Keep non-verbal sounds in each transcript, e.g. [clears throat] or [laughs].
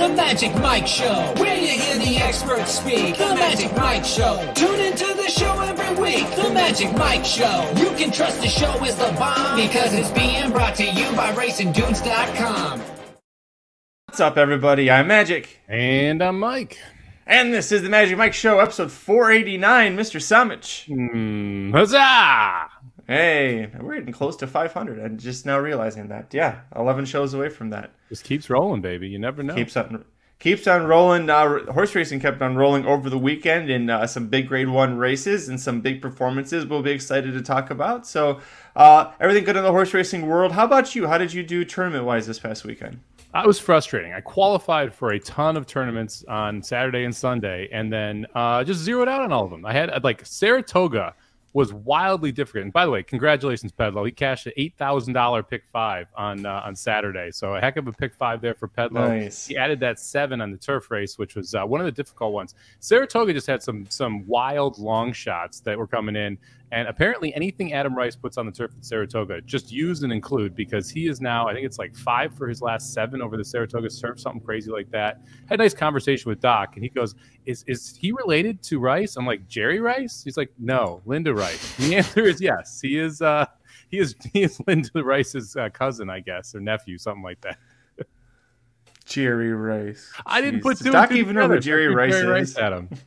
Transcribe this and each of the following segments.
The Magic Mike Show, where you hear the experts speak. The Magic Mike Show. Tune into the show every week. The Magic Mike Show. You can trust the show is the bomb because it's being brought to you by RacingDudes.com. What's up, everybody? I'm Magic. And I'm Mike. And this is the Magic Mike Show, episode 489, Mr. Samich. Mm, huzzah! Hey, we're getting close to 500. I'm just now realizing that. Yeah, 11 shows away from that. Just keeps rolling, baby. You never know. Keeps on, keeps on rolling. Uh, horse racing kept on rolling over the weekend in uh, some big Grade One races and some big performances. We'll be excited to talk about. So, uh, everything good in the horse racing world. How about you? How did you do tournament wise this past weekend? I was frustrating. I qualified for a ton of tournaments on Saturday and Sunday, and then uh, just zeroed out on all of them. I had like Saratoga was wildly different. And by the way, congratulations, Pedlo. He cashed an eight thousand dollar pick five on uh, on Saturday, so a heck of a pick five there for Pedlo. Nice. He added that seven on the turf race, which was uh, one of the difficult ones. Saratoga just had some some wild long shots that were coming in, and apparently anything Adam Rice puts on the turf at Saratoga, just use and include because he is now I think it's like five for his last seven over the Saratoga turf, something crazy like that. Had a nice conversation with Doc, and he goes, "Is is he related to Rice?" I'm like, "Jerry Rice?" He's like, "No, Linda Rice." The answer is yes. He is. uh he is [laughs] he is Linda Rice's uh, cousin, I guess, or nephew, something like that. Jerry Rice. I didn't Jeez. put two Doc even know who Jerry Rice Jerry is? Rice at him. [laughs]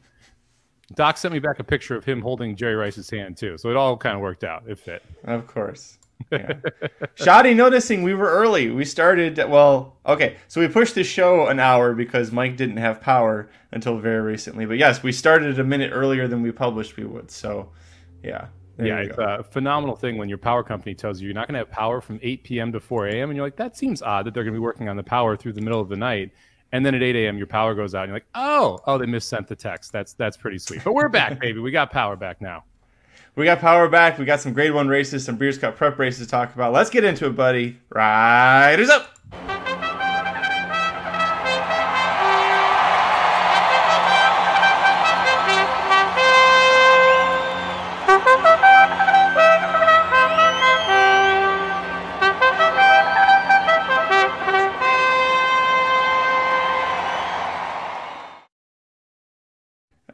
Doc sent me back a picture of him holding Jerry Rice's hand too, so it all kind of worked out. It fit. Of course. Yeah. [laughs] Shadi noticing we were early. We started well, okay, so we pushed the show an hour because Mike didn't have power until very recently. But yes, we started a minute earlier than we published we would. So yeah. Yeah, it's go. a phenomenal thing when your power company tells you you're not going to have power from 8 p.m. to 4 a.m. and you're like, that seems odd that they're going to be working on the power through the middle of the night. And then at 8 a.m. your power goes out and you're like, oh, oh, they missent the text. That's that's pretty sweet. But we're back, baby. We got power back now. We got power back. We got some grade one races, some Breeders' Cup prep races to talk about. Let's get into it, buddy. Riders up.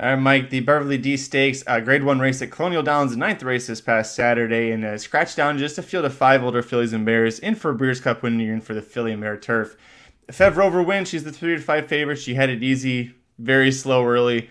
All right, Mike, the Beverly D Stakes, uh, grade one race at Colonial Downs, the ninth race this past Saturday, and uh, scratched down just a field of five older fillies and mares in for a Breeders' Cup win and for the filly and mare turf. Fev Rover wins. She's the three to five favorite. She had it easy, very slow early.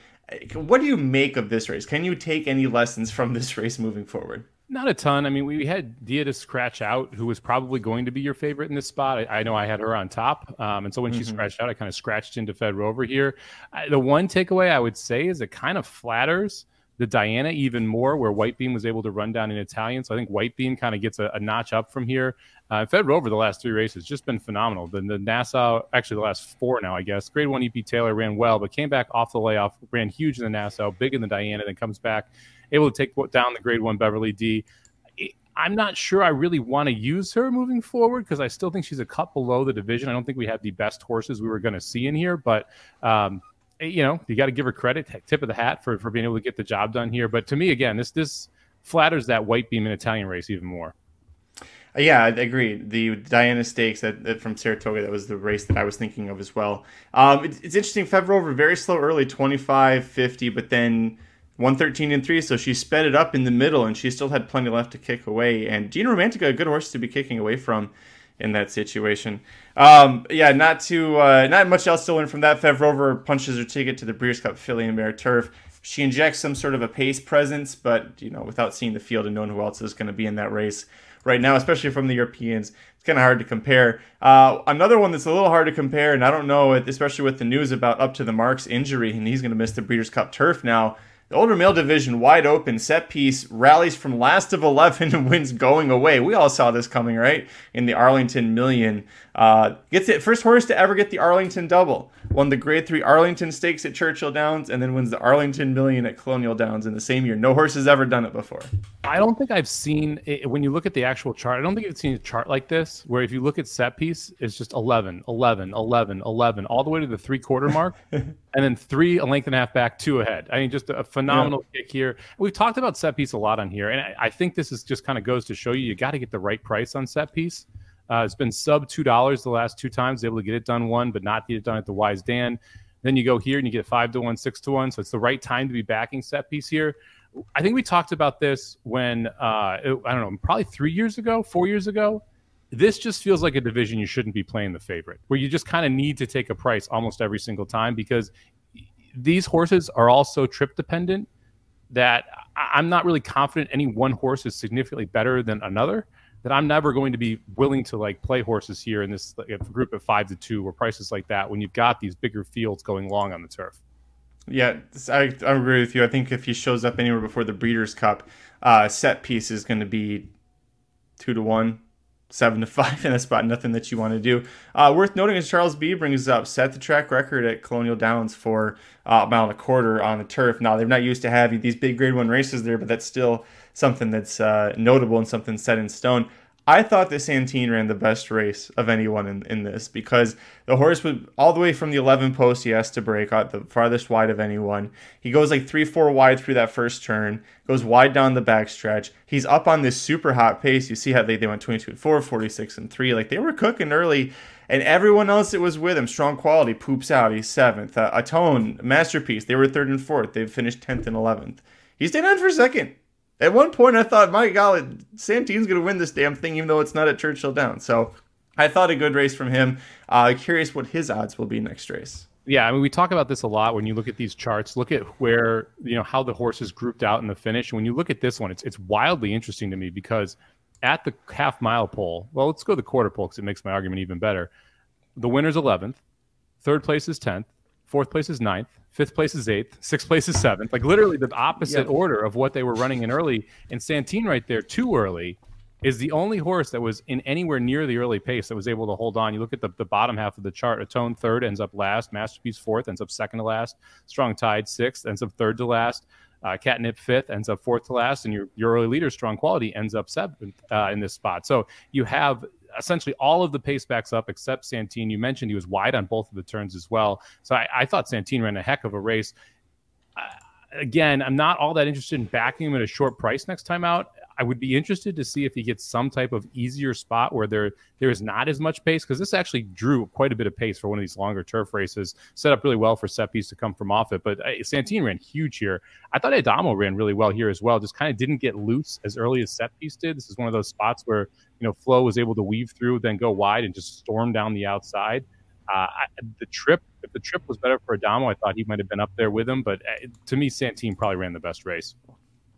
What do you make of this race? Can you take any lessons from this race moving forward? Not a ton. I mean, we had Dia to scratch out, who was probably going to be your favorite in this spot. I, I know I had her on top, um, and so when she scratched out, I kind of scratched into Fev Rover here. I, the one takeaway I would say is it kind of flatters the Diana even more, where Whitebeam was able to run down in Italian. So I think Whitebeam kind of gets a, a notch up from here. Uh, Fev Rover the last three races just been phenomenal. The, the Nassau, actually the last four now, I guess. Grade one EP Taylor ran well, but came back off the layoff, ran huge in the Nassau, big in the Diana, then comes back able to take down the grade one Beverly D. I'm not sure I really want to use her moving forward because I still think she's a cut below the division. I don't think we have the best horses we were going to see in here, but um, you know, you got to give her credit, tip of the hat for for being able to get the job done here. But to me, again, this this flatters that Whitebeam in Italian race even more. Uh, Yeah, I agree. The Diana Stakes that, that from Saratoga, that was the race that I was thinking of as well. Um, it's, it's interesting. Fev Rover very slow early, 25, 50, but then 113 and 3, so she sped it up in the middle and she still had plenty left to kick away. And Gina Romantica, a good horse to be kicking away from in that situation. Um, yeah, not too uh, not much else to learn from that. Fev Rover punches her ticket to the Breeders' Cup Filly and Mare Turf. She injects some sort of a pace presence, but you know, without seeing the field and knowing who else is going to be in that race right now, especially from the Europeans, it's kind of hard to compare. Uh, another one that's a little hard to compare, and I don't know, especially with the news about up to the marks injury, and he's going to miss the Breeders' Cup Turf now. The older male division wide open, set piece, rallies from last of 11 and [laughs] wins going away. We all saw this coming, right? In the Arlington Million. Uh, gets it first horse to ever get the Arlington double. Won the grade three Arlington Stakes at Churchill Downs and then wins the Arlington Million at Colonial Downs in the same year. No horse has ever done it before. I don't think I've seen it, when you look at the actual chart. I don't think I've seen a chart like this where if you look at set piece, it's just 11, 11, 11, 11, all the way to the three quarter mark, [laughs] and then three a length and a half back, two ahead. I mean, just a phenomenal kick here. We've talked about set piece a lot on here, and I, I think this is just kind of goes to show you you got to get the right price on set piece. Uh, it's been sub two dollars the last two times. Able to get it done one, but not get it done at the Wise Dan. Then you go here and you get five to one, six to one. So it's the right time to be backing set piece here. I think we talked about this when uh, I don't know, probably three years ago, four years ago. This just feels like a division you shouldn't be playing the favorite, where you just kind of need to take a price almost every single time because these horses are all so trip dependent that I'm not really confident any one horse is significantly better than another. That I'm never going to be willing to like play horses here in this group of five to two or prices like that when you've got these bigger fields going long on the turf. Yeah, I, I agree with you. I think if he shows up anywhere before the Breeders' Cup, uh, set piece is going to be two to one, seven to [laughs] five in a spot. Nothing that you want to do. Uh, worth noting is Charles B brings up set the track record at Colonial Downs for uh, a mile and a quarter on the turf. Now they're not used to having these big Grade One races there, but that's still something that's uh, notable and something set in stone. I thought that Santin ran the best race of anyone in, in this because the horse was all the way from the 11 post he has to break out the farthest wide of anyone. He goes like three, four wide through that first turn, goes wide down the backstretch. He's up on this super hot pace. You see how they, they went 22 and 4, 46 and 3. Like they were cooking early. And everyone else that was with him, strong quality, poops out. He's seventh. Uh, Atone, masterpiece. They were third and fourth. They finished 10th and 11th. He stayed on for second. At one point, I thought, my golly, Santin's going to win this damn thing, even though it's not at Churchill Downs. So I thought a good race from him. Uh, curious what his odds will be next race. Yeah, I mean, we talk about this a lot when you look at these charts. Look at where you know how the horses grouped out in the finish. When you look at this one, it's it's wildly interesting to me because at the half mile pole, well, let's go the quarter pole because it makes my argument even better. The winner's 11th, third place is 10th, fourth place is ninth, fifth place is eighth, sixth place is seventh. Like literally the opposite order of what they were running in early. And Santin right there, too early, is the only horse that was in anywhere near the early pace that was able to hold on. You look at the, the bottom half of the chart. Atone third ends up last. Masterpiece fourth ends up second to last. Strong Tide sixth ends up third to last. Uh, Catnip fifth ends up fourth to last, and your your early leader, Strong Quality, ends up seventh uh, in this spot. So you have essentially all of the pace backs up except Santin. You mentioned he was wide on both of the turns as well. So I, I thought Santin ran a heck of a race. Uh, again, I'm not all that interested in backing him at a short price next time out. I would be interested to see if he gets some type of easier spot where there there is not as much pace because this actually drew quite a bit of pace for one of these longer turf races. Set up really well for set piece to come from off it, but uh, ran huge here. I thought Adamo ran really well here as well. Just kind of didn't get loose as early as set piece did. This is one of those spots where you know Flo was able to weave through, then go wide and just storm down the outside. Uh, I, the trip, if the trip was better for Adamo, I thought he might have been up there with him. But uh, to me, Santin probably ran the best race.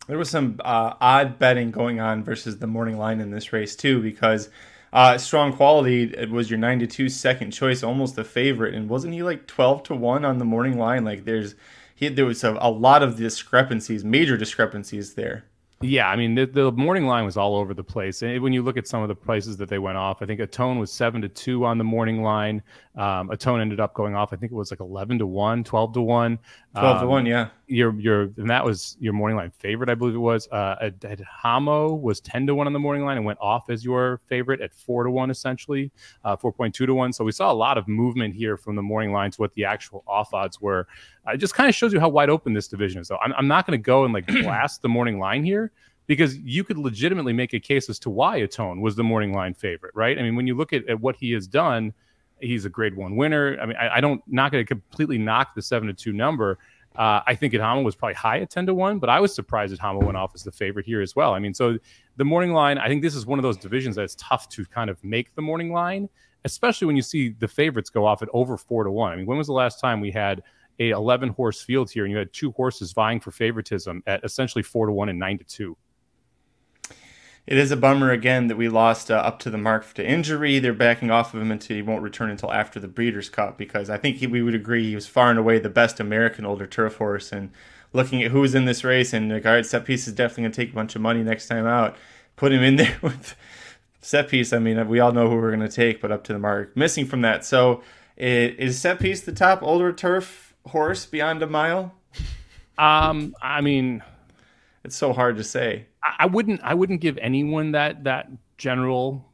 There was some uh, odd betting going on versus the morning line in this race too, because uh, strong quality it was your nine to two second choice, almost a favorite, and wasn't he like twelve to one on the morning line? Like there's he there was a, a lot of discrepancies, major discrepancies there. Yeah, I mean the, the, morning line was all over the place. And when you look at some of the prices that they went off, I think Atone was seven to two on the morning line. Um, Atone ended up going off. I think it was like eleven to one, 12 to one. 12 um, to 1, yeah. Your your and that was your morning line favorite, I believe it was. Uh Adamo was 10 to 1 on the morning line and went off as your favorite at 4 to 1 essentially, uh 4.2 to 1. So we saw a lot of movement here from the morning line to what the actual off odds were. Uh, it just kind of shows you how wide open this division is though. I'm, I'm not going to go and like [clears throat] blast the morning line here because you could legitimately make a case as to why Atone was the morning line favorite, right? I mean, when you look at, at what he has done, He's a grade one winner. I mean, I, I don't not going to completely knock the seven to two number. Uh, I think Adamo was probably high at ten to one, but I was surprised Adamo went off as the favorite here as well. I mean, so the morning line. I think this is one of those divisions that's tough to kind of make the morning line, especially when you see the favorites go off at over four to one. I mean, when was the last time we had a 11 horse field here and you had two horses vying for favoritism at essentially four to one and nine to two? It is a bummer again that we lost uh, up to the mark to injury. They're backing off of him until he won't return until after the Breeders' Cup because I think he, we would agree he was far and away the best American older turf horse. And looking at who's in this race, and like, all right, set piece is definitely going to take a bunch of money next time out. Put him in [laughs] there with set piece. I mean, we all know who we're going to take, but up to the mark, missing from that. So is set piece the top older turf horse beyond a mile? Um, I mean, it's so hard to say. I wouldn't I wouldn't give anyone that that general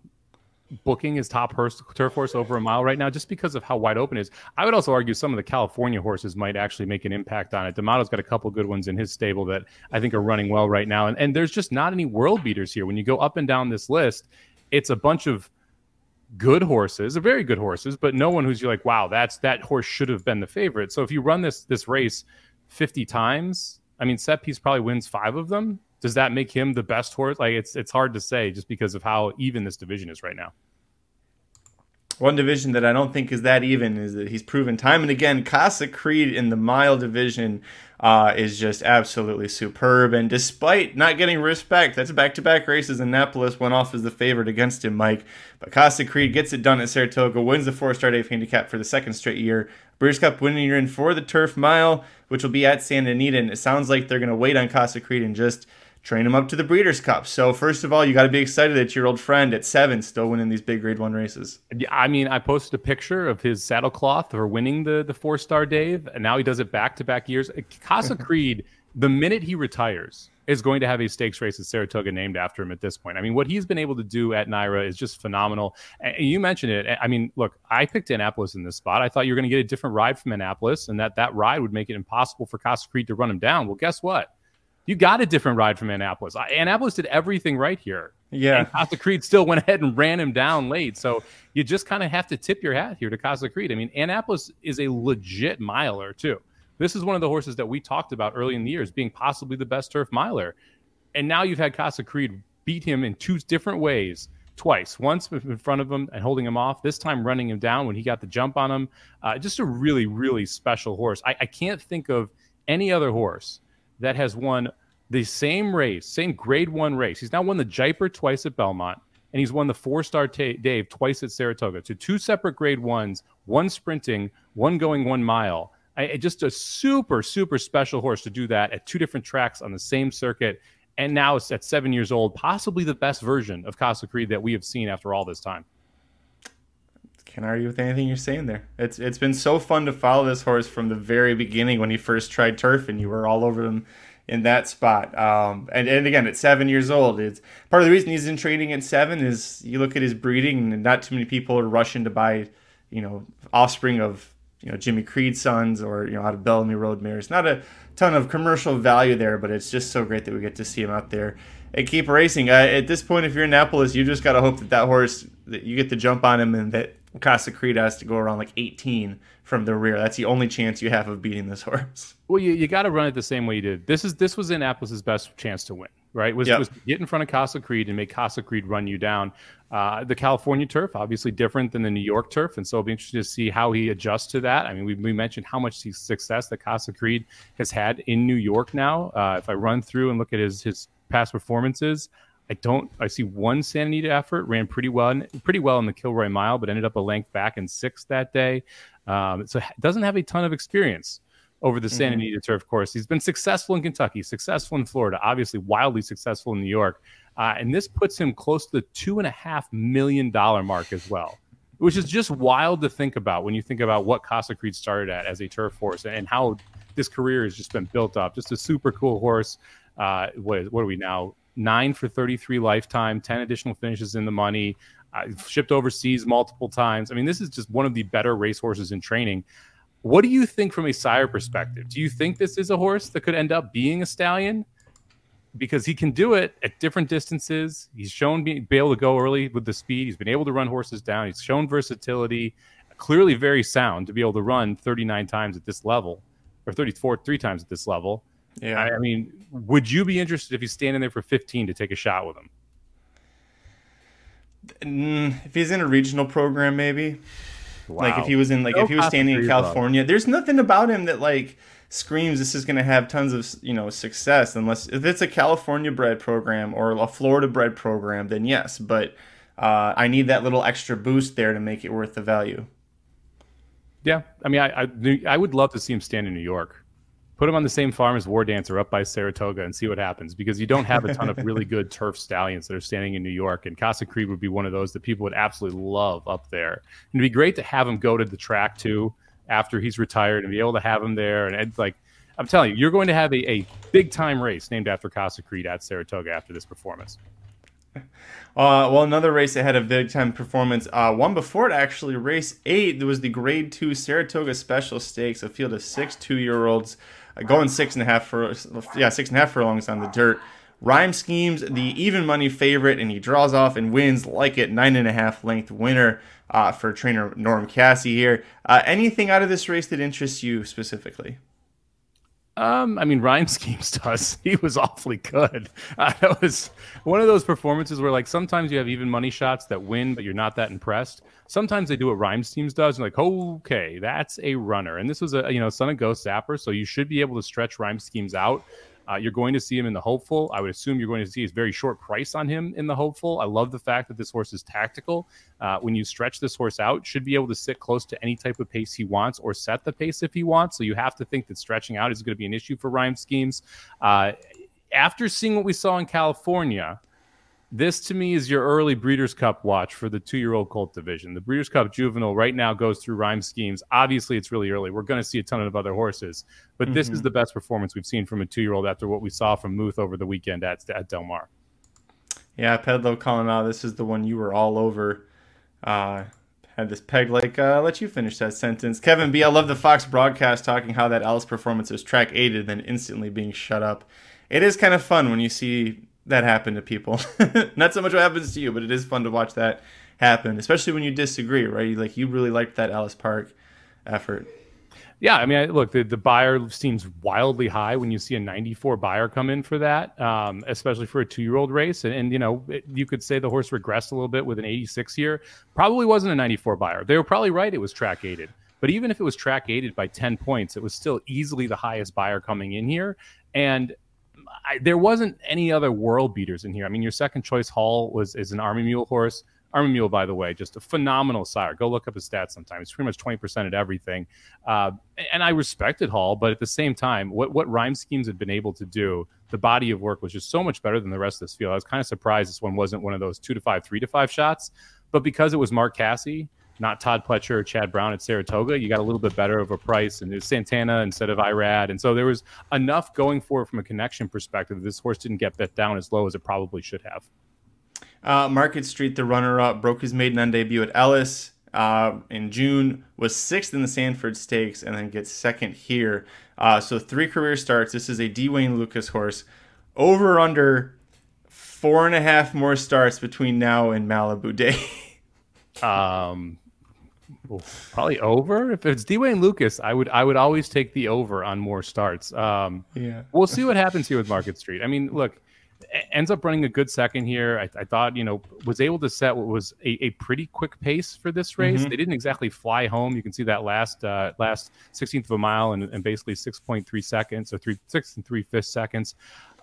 booking as top horse, turf horse over a mile right now just because of how wide open it is. I would also argue some of the California horses might actually make an impact on it. D'Amato's got a couple good ones in his stable that I think are running well right now. And, and there's just not any world beaters here. When you go up and down this list, it's a bunch of good horses, very good horses, but no one who's you're like, wow, that's that horse should have been the favorite. So if you run this this race 50 times, I mean, Set Piece probably wins five of them. Does that make him the best horse? Like it's it's hard to say just because of how even this division is right now. One division that I don't think is that even is that he's proven time and again Casa Creed in the mile division uh, is just absolutely superb. And despite not getting respect, that's back to back races. Annapolis went off as the favorite against him, Mike. But Casa Creed gets it done at Saratoga, wins the Fourstardave handicap for the second straight year. Breeders' Cup winning year in for the turf mile, which will be at Santa Anita. And it sounds like they're going to wait on Casa Creed and just train him up to the Breeders' Cup. So first of all, you got to be excited that your old friend at seven still winning these big Grade One races. Yeah, I mean, I posted a picture of his saddle cloth for winning the the Fourstardave, and now he does it back to back years. Uh, Casa [laughs] Creed, the minute he retires, is going to have a stakes race at Saratoga named after him at this point. I mean, what he's been able to do at NYRA is just phenomenal. And you mentioned it. I mean, look, I picked Annapolis in this spot. I thought you were going to get a different ride from Annapolis, and that that ride would make it impossible for Casa Creed to run him down. Well, guess what? You got a different ride from Annapolis. Annapolis did everything right here. Yeah. And Casa Creed still went ahead and ran him down late. So you just kind of have to tip your hat here to Casa Creed. I mean, Annapolis is a legit miler, too. This is one of the horses that we talked about early in the year as being possibly the best turf miler. And now you've had Casa Creed beat him in two different ways twice. Once in front of him and holding him off, this time running him down when he got the jump on him. Uh, just a really, really special horse. I, I can't think of any other horse that has won the same race, same grade one race. He's now won the Jaipur twice at Belmont, and he's won the four star t- Dave twice at Saratoga. To two separate grade ones, one sprinting, one going one mile. I, just a super, super special horse to do that at two different tracks on the same circuit. And now it's at seven years old, possibly the best version of Casa Creed that we have seen after all this time. Can't argue with anything you're saying there. It's it's been so fun to follow this horse from the very beginning when he first tried turf and you were all over him in that spot. Um, and, and again, at seven years old, it's part of the reason he's in training at seven is you look at his breeding, and not too many people are rushing to buy, you know, offspring of you know Jimmy Creed sons or you know out of Bellamy Road mares. Not a ton of commercial value there, but it's just so great that we get to see him out there and keep racing. Uh, at this point, if you're in Annapolis, you just got to hope that that horse that you get to jump on him and that Casa Creed has to go around like 18 from the rear. That's the only chance you have of beating this [laughs] horse. Well, you, you got to run it the same way you did. This is this was Annapolis's best chance to win, right? Was yep. was get in front of Casa Creed and make Casa Creed run you down. Uh, the California turf, obviously different than the New York turf, and so it'll be interesting to see how he adjusts to that. I mean, we, we mentioned how much success that Casa Creed has had in New York now. Uh, if I run through and look at his his past performances, I don't. I see one Santa Anita effort ran pretty well, pretty well in the Kilroe Mile, but ended up a length back in sixth that day. Um, so doesn't have a ton of experience over the Santa mm-hmm. Anita turf course. He's been successful in Kentucky, successful in Florida, obviously wildly successful in New York, uh, and this puts him close to the two and a half million dollar mark as well, which is just wild to think about when you think about what Casa Creed started at as a turf horse and how this career has just been built up. Just a super cool horse. Uh, what, what are we now? Nine for 33 lifetime, 10 additional finishes in the money uh, shipped overseas multiple times. I mean, this is just one of the better racehorses in training. What do you think from a sire perspective? Do you think this is a horse that could end up being a stallion? Because he can do it at different distances. He's shown be, be able to go early with the speed. He's been able to run horses down. He's shown versatility, clearly very sound to be able to run 39 times at this level or 34 three times at this level. Yeah. I, I mean, would you be interested if he's standing there for 15 to take a shot with him? if he's in a regional program, maybe. Wow. Like if he was in like no if he was standing in California, there's nothing about him that like screams this is going to have tons of you know success unless if it's a California bred program or a Florida bred program, then yes. But uh, I need that little extra boost there to make it worth the value. Yeah, I mean, I, I, I would love to see him stand in New York put him on the same farm as War Dancer up by Saratoga and see what happens because you don't have a ton of really [laughs] good turf stallions that are standing in New York. And Casa Creed would be one of those that people would absolutely love up there. And it'd be great to have him go to the track too after he's retired and be able to have him there. And it's like, I'm telling you, you're going to have a, a big time race named after Casa Creed at Saratoga after this performance. [laughs] Uh, well, another race that had a big time performance. Uh, one before it, actually, race eight. There was the Grade Two Saratoga Special Stakes, a field of six two year olds going six and a half for yeah six and a half furlongs on the dirt. Rhyme Schemes, the even money favorite, and he draws off and wins like it, nine and a half length winner uh, for trainer Norm Casse here. Uh, anything out of this race that interests you specifically? Um, I mean, Rhyme Schemes [laughs] does. He was awfully good. [laughs] Uh, that was one of those performances where, like, sometimes you have even money shots that win, but you're not that impressed. Sometimes they do what Rhyme Schemes does, and like, okay, that's a runner. And this was a you know Son of Ghostzapper, so you should be able to stretch Rhyme Schemes out. Uh, you're going to see him in the hopeful. I would assume you're going to see a very short price on him in the hopeful. I love the fact that this horse is tactical. Uh, when you stretch this horse out, should be able to sit close to any type of pace he wants or set the pace if he wants. So you have to think that stretching out is going to be an issue for Rhyme Schemes. Uh, after seeing what we saw in California, this to me is your early Breeders' Cup watch for the two year old colt division. The Breeders' Cup Juvenile right now goes through rhyme schemes. Obviously, it's really early. We're going to see a ton of other horses, but mm-hmm. this is mm-hmm. the best performance we've seen from a two year old after what we saw from Muth over the weekend at, at Del Mar. Yeah, Pedlo calling out. This is the one you were all over. Uh, had this peg like, uh, let you finish that sentence. Kevin B, I love the Fox broadcast talking how that Ellis performance was track aided, then instantly being shut up. It is kind of fun when you see that happen to people. [laughs] Not so much what happens to you, but it is fun to watch that happen, especially when you disagree, right? You, Like you really liked that Ellis Park effort. Yeah, I mean, I, look, the, the Beyer seems wildly high when you see a 94 Beyer come in for that, um, especially for a two year old race. And, and you know, it, you could say the horse regressed a little bit with an 86 here. Probably wasn't a 94 Beyer. They were probably right; it was track aided. But even if it was track aided by 10 points, it was still easily the highest Beyer coming in here. And I, there wasn't any other world beaters in here. I mean, your second choice Hall was is an Army Mule horse. Army Mule, by the way, just a phenomenal sire. Go look up his stats sometime. It's pretty much 20% at everything. Uh, and I respected Hall, but at the same time, what, what rhyme schemes had been able to do, the body of work was just so much better than the rest of this field. I was kind of surprised this one wasn't one of those two to five, three to five shots. But because it was Mark Casse, not Todd Pletcher or Chad Brown at Saratoga. You got a little bit better of a price, and it was Santana instead of Irad. And so there was enough going for it from a connection perspective. This horse didn't get bet down as low as it probably should have. Uh, Market Street, the runner up, broke his maiden on debut at Ellis uh, in June, was sixth in the Sanford Stakes, and then gets second here. Uh, so three career starts. This is a D. Wayne Lukas horse. Over under four and a half more starts between now and Malibu Day. [laughs] um, probably over. If it's D. Wayne Lukas, I would I would always take the over on more starts. Um, yeah, we'll see what happens here with Market Street. I mean, look, ends up running a good second here. I, I thought you know was able to set what was a, a pretty quick pace for this race. Mm-hmm. They didn't exactly fly home. You can see that last uh, last sixteenth of a mile and, and basically six point three seconds or three six and three fifths seconds.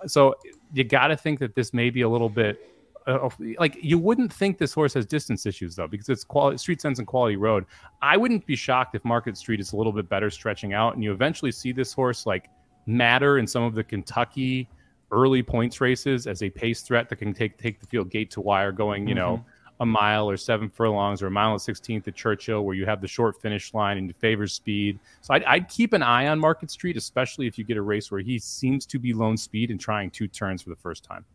So you got to think that this may be a little bit uh, like you wouldn't think this horse has distance issues though because it's quality street sense and quality road. I wouldn't be shocked if Market Street is a little bit better stretching out, and you eventually see this horse like matter in some of the Kentucky early points races as a pace threat that can take take the field gate to wire, going you mm-hmm. know a mile or seven furlongs or a mile and 16th at Churchill, where you have the short finish line and favors speed. So I'd, I'd, keep an eye on Market Street, especially if you get a race where he seems to be lone speed and trying two turns for the first time.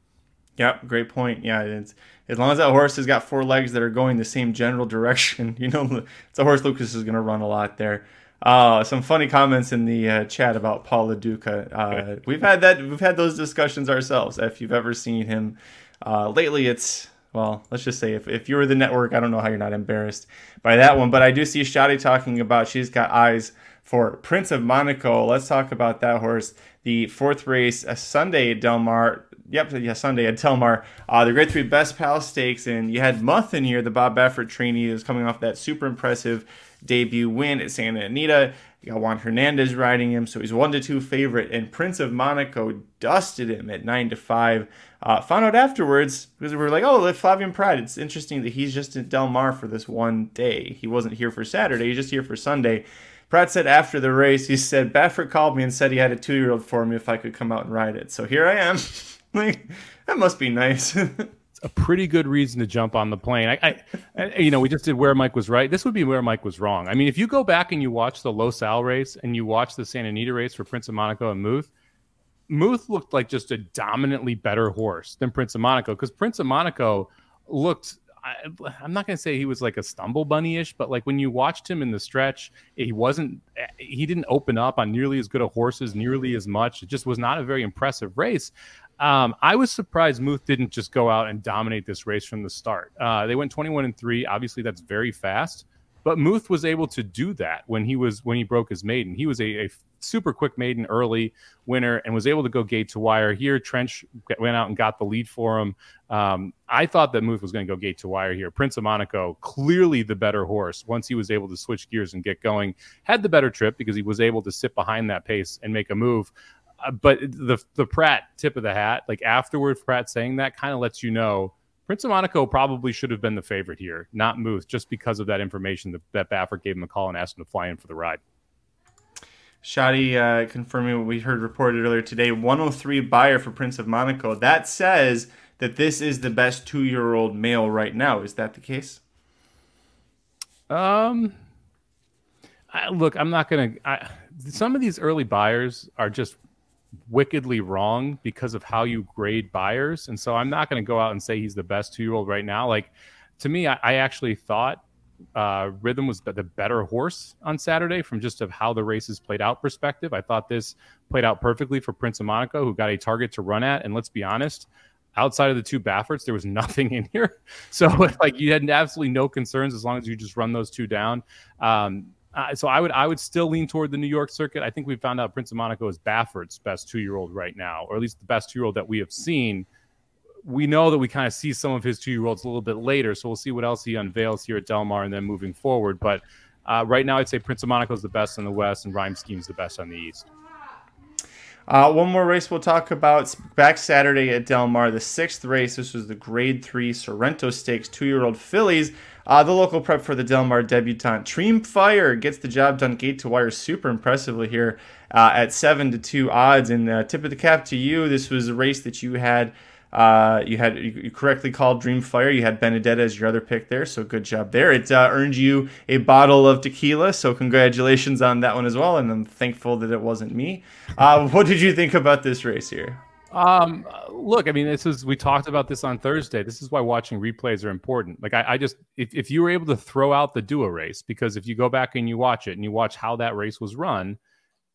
Yep, great point. Yeah, it's as long as that horse has got four legs that are going the same general [laughs] direction, you know, it's a horse Lukas is going to run a lot there. Uh, some funny comments in the uh, chat about Paul Lo Duca. Uh, [laughs] we've had that. We've had those discussions ourselves. If you've ever seen him uh, lately, it's well, let's just say if, if you were the network, I don't know how you're not embarrassed by that one. But I do see Shadi talking about she's got eyes for Prince of Monaco. Let's talk about that horse. The fourth race, a Sunday at Del Mar Yep, yeah, Sunday at Del Mar. Uh, the Grade 3 Best Pal Stakes, and you had Muth in here, the Bob Baffert trainee, is coming off that super impressive debut win at Santa Anita. You got Juan Hernandez riding him, so he's 1 to 2 favorite, and Prince of Monaco dusted him at 9 to 5. Uh, found out afterwards, because we were like, oh, Flavien Prat. it's interesting that he's just at Del Mar for this one day. He wasn't here for Saturday, he's just here for Sunday. Prat said after the race, he said, Baffert called me and said he had a two year old for me if I could come out and ride it. So here I am. [laughs] like that must be nice. [laughs] it's a pretty good reason to jump on the plane. I, I, you know, we just did where Mike was right. This would be where Mike was wrong. I mean, if you go back and you watch the Los Al race and you watch the Santa Anita race for Prince of Monaco and Muth, Muth looked like just a dominantly better horse than Prince of Monaco because Prince of Monaco looked I, am not going to say he was like a stumble bunny ish, but like when you watched him in the stretch, he wasn't, he didn't open up on nearly as good a horses nearly as much. It just was not a very impressive race. Um, I was surprised Muth didn't just go out and dominate this race from the start. Uh, they went 21 and three. Obviously, that's very fast. But Muth was able to do that when he was when he broke his maiden. He was a, a super quick maiden early winner and was able to go gate to wire. Here, Trench went out and got the lead for him. Um, I thought that Muth was going to go gate to wire here. Prince of Monaco, clearly the better horse once he was able to switch gears and get going, had the better trip because he was able to sit behind that pace and make a move. Uh, but the the Prat tip of the hat, like afterward, Prat saying that kind of lets you know Prince of Monaco probably should have been the favorite here, not Muth, just because of that information that, that Baffert gave him a call and asked him to fly in for the ride. Shadi uh, confirming what we heard reported earlier today 103 Beyer for Prince of Monaco. That says that this is the best two year old male right now. Is that the case? Um, I, look, I'm not going to. Some of these early Beyers are just wickedly wrong because of how you grade Beyers. And so I'm not going to go out and say he's the best two year old right now. Like, to me, I, I actually thought uh, Rhythm was the better horse on Saturday from just of how the races played out perspective. I thought this played out perfectly for Prince of Monaco, who got a target to run at. And let's be honest, outside of the two Bafferts, there was [laughs] nothing in here. So [laughs] like you had absolutely no concerns as long as you just run those two down. Um, so I would I would still lean toward the New York circuit. I think we found out Prince of Monaco is Baffert's best two year old right now, or at least the best two year old that we have seen. We know that we kind of see some of his two year olds a little bit later, so we'll see what else he unveils here at Del Mar and then moving forward. But uh, right now, I'd say Prince of Monaco is the best in the West, and Rhyme Scheme is the best on the East. Uh, one more race we'll talk about back Saturday at Del Mar, the sixth race. This was the Grade Three Sorrento Stakes, two-year-old fillies. Uh, the local prep for the Del Mar debutante Dream Fire gets the job done gate to wire super impressively here uh, at seven to two odds. And uh, tip of the cap to you. This was a race that you had. Uh, you had you correctly called Dream Fire. You had Benedetta as your other pick there, so good job there. It uh, earned you a bottle of tequila, so congratulations on that one as well. And I'm thankful that it wasn't me. Uh, [laughs] what did you think about this race here? Um, look, I mean, this is we talked about this on Thursday. This is why watching replays are important. Like, I, I just if, if you were able to throw out the Dua race, because if you go back and you watch it and you watch how that race was run,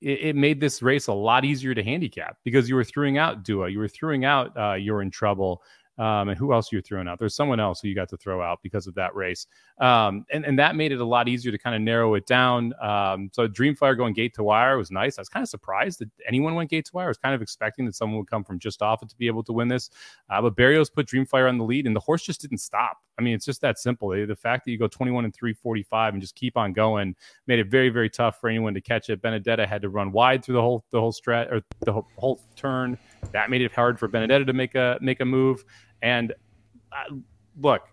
it, it made this race a lot easier to handicap because you were throwing out Dua, you were throwing out uh, you're in trouble. Um, and who else you're throwing out? There's someone else who you got to throw out because of that race, um, and and that made it a lot easier to kind of narrow it down. Um, so Dreamfire going gate to wire was nice. I was kind of surprised that anyone went gate to wire. I was kind of expecting that someone would come from just off it to be able to win this, uh, but Berrios put Dreamfire on the lead, and the horse just didn't stop. I mean, it's just that simple. The fact that you go 21 and 345 and just keep on going made it very very tough for anyone to catch it. Benedetta had to run wide through the whole the whole strat or the whole, whole turn. That made it hard for Benedetta to make a make a move. And uh, look,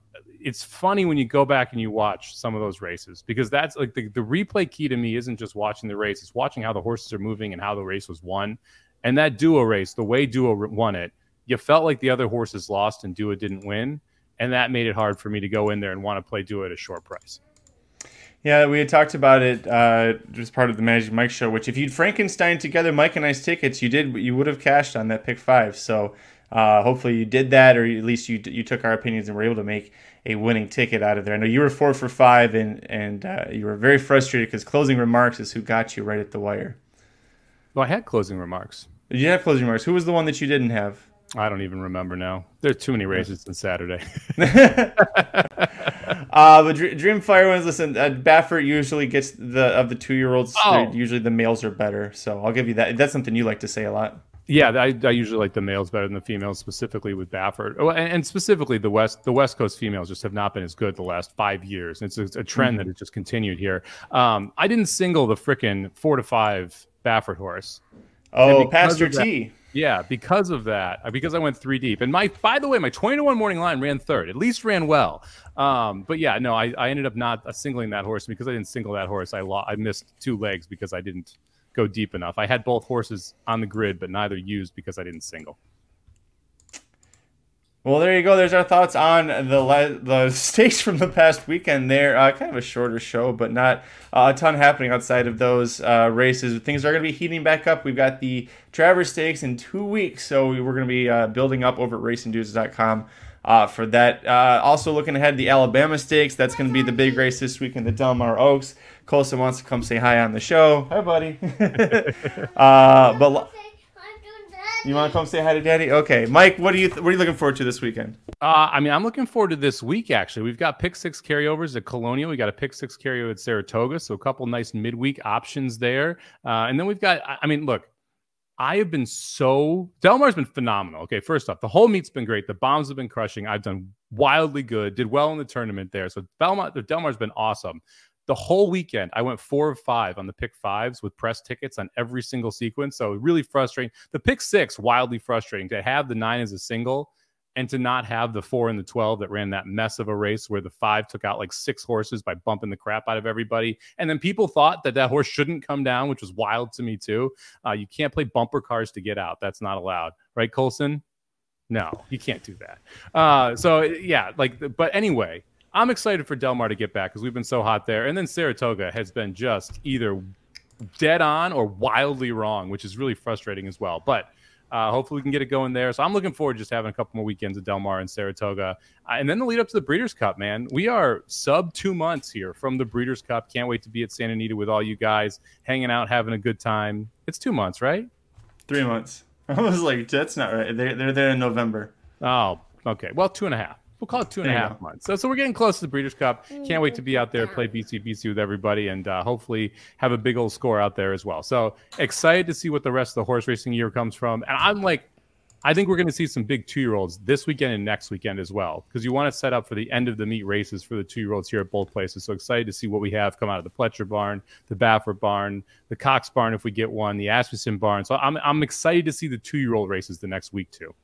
it's funny when you go back and you watch some of those races because that's like the, the replay key to me isn't just watching the race, it's watching how the horses are moving and how the race was won. And that duo race, the way duo won it, you felt like the other horses lost and duo didn't win. And that made it hard for me to go in there and want to play duo at a short price. Yeah, we had talked about it uh, as part of the Magic Mike show. Which, if you'd Frankenstein together Mike and I's tickets, you did you would have cashed on that pick five. So uh, hopefully you did that, or at least you you took our opinions and were able to make a winning ticket out of there. I know you were four for five, and and uh, you were very frustrated because closing remarks is who got you right at the wire. Well, I had closing remarks. Did you have closing remarks? Who was the one that you didn't have? I don't even remember now. There are too many races on Saturday. [laughs] [laughs] uh, but Dreamfire wins. Listen, uh, Baffert usually gets the of the two year olds. Oh. Usually the males are better, so I'll give you that. That's something you like to say a lot. Yeah, I, I usually like the males better than the females, specifically with Baffert. Oh, and, and, specifically the West, the West Coast females just have not been as good the last five years. It's a, it's a trend mm-hmm. that has just continued here. Um, I didn't single the freaking four to five Baffert horse. Oh, Pastor T. Yeah, because of that, uh, because I went three deep. And my, by the way, my 20 to 1 morning line ran third, at least ran well. Um, but yeah, no, I, I ended up not uh, singling that horse because I didn't single that horse. I, lo- I missed two legs because I didn't go deep enough. I had both horses on the grid, but neither used because I didn't single. Well, there you go. There's our thoughts on the le- the [laughs] stakes from the past weekend. There, uh, kind of a shorter show, but not uh, a ton happening outside of those uh, races. Things are going to be heating back up. We've got the Travers Stakes in two weeks, so we're going to be uh, building up over at RacingDudes.com uh, for that. Uh, also, looking ahead, the Alabama Stakes. That's going to be the big race this week in the Del Mar Oaks. Colson wants to come say hi on the show. Hi, buddy. [laughs] but You want to come say hi to Daddy? Okay, Mike. What are you th- What are you looking forward to this weekend? Uh, I mean, I'm looking forward to this week. Actually, we've got pick six carryovers at Colonial. We got a pick six carryover at Saratoga, so a couple nice midweek options there. Uh, and then we've got. I mean, look, I have been so Del Mar's been phenomenal. Okay, first off, the whole meet's been great. The bombs have been crushing. I've done wildly good. Did well in the tournament there. So Belmont, the Del Mar's been awesome the whole weekend i went four of five on the pick fives with press tickets on every single sequence. So really frustrating. The pick six wildly frustrating to have the nine as a single and to not have the four and the 12 that ran that mess of a race where the five took out like six horses by bumping the crap out of everybody. And then people thought that that horse shouldn't come down which was wild to me too. Uh, you can't play bumper cars to get out. That's not allowed. Right colson? No you can't do that. Uh, so yeah like but anyway I'm excited for Del Mar to get back because we've been so hot there. And then Saratoga has been just either dead on or wildly wrong, which is really frustrating as well. But uh, hopefully we can get it going there. So I'm looking forward to just having a couple more weekends at Del Mar and Saratoga. Uh, and then the lead up to the Breeders' Cup, man. We are sub two months here from the Breeders' Cup. Can't wait to be at Santa Anita with all you guys, hanging out, having a good time. It's two months, right? Three months. [laughs] I was like, that's not right. They're, they're there in November. Oh, okay. Well, two and a half we'll call it two and a half months. So, so we're getting close to the Breeders' Cup. Can't wait to be out there, play BC BC with everybody, and uh, hopefully have a big old score out there as well. So excited to see what the rest of the horse racing year comes from. And I'm like, I think we're going to see some big two year olds this weekend and next weekend as well, because you want to set up for the end of the meet races for the two year olds here at both places. So excited to see what we have come out of the Pletcher barn, the Baffert barn, the Cox barn if we get one, the Asmussen barn. So I'm, I'm excited to see the two year old races the next week too.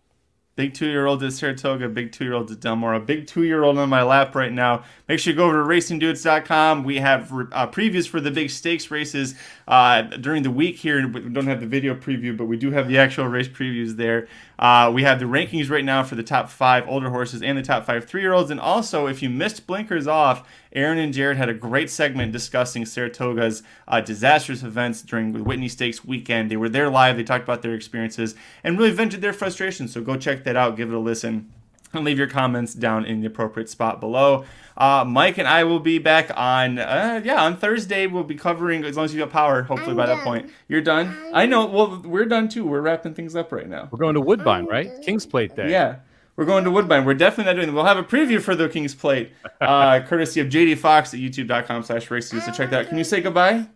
Big two year old at Saratoga, big two year old at Del Mar, a big two year old on my lap right now. Make sure you go over to racingdudes.com. We have uh, previews for the big stakes races uh, during the week here. We don't have the video preview, but we do have the actual race previews there. Uh, we have the rankings right now for the top five older horses and the top five three year olds. And also, if you missed Blinkers Off, Aaron and Jared had a great segment discussing Saratoga's uh, disastrous events during the Whitney Stakes weekend. They were there live, they talked about their experiences, and really vented their frustrations. So go check that out, give it a listen and leave your comments down in the appropriate spot below. Uh, Mike and I will be back on, uh, yeah, on Thursday. We'll be covering as long as you got power. Hopefully I'm by done. that point, you're done. I'm i know. Well, we're done too. We're wrapping things up right now. We're going to Woodbine, right? King's Plate Day. Yeah. We're going to Woodbine. We're definitely not doing that. We'll have a preview for the King's Plate, uh, [laughs] courtesy of JD Fox at youtube.com slash race. So check that out. Can you say goodbye?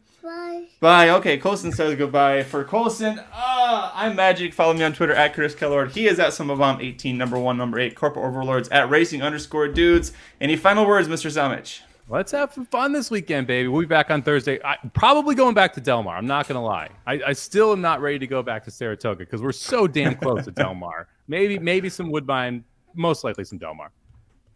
Bye. Okay, Colson says goodbye. For Colson, uh, I'm Magic. Follow me on Twitter at Chris Kellord. He is at Bomb 18, number one, number eight, Corporate Overlords at Racing underscore dudes. Any final words, Mr. Zamich? Let's have some fun this weekend, baby. We'll be back on Thursday. I, probably going back to Del Mar. I'm not going to lie. I, I, still am not ready to go back to Saratoga because we're so damn close to Del Mar. [laughs] Maybe, maybe some Woodbine, most likely some Del Mar.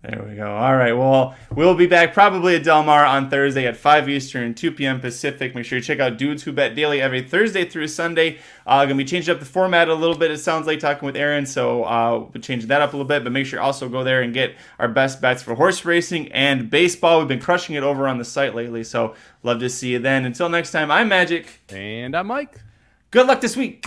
There we go. All right. Well, we'll be back probably at Del Mar on Thursday at 5 Eastern, 2 p.m. Pacific. Make sure you check out Dudes Who Bet Daily every Thursday through Sunday. Uh, gonna be changing up the format a little bit. It sounds like talking with Aaron, so uh, we'll change that up a little bit. But make sure you also go there and get our best bets for horse racing and baseball. We've been crushing it over on the site lately, so love to see you then. Until next time, I'm Magic, and I'm Mike. Good luck this week.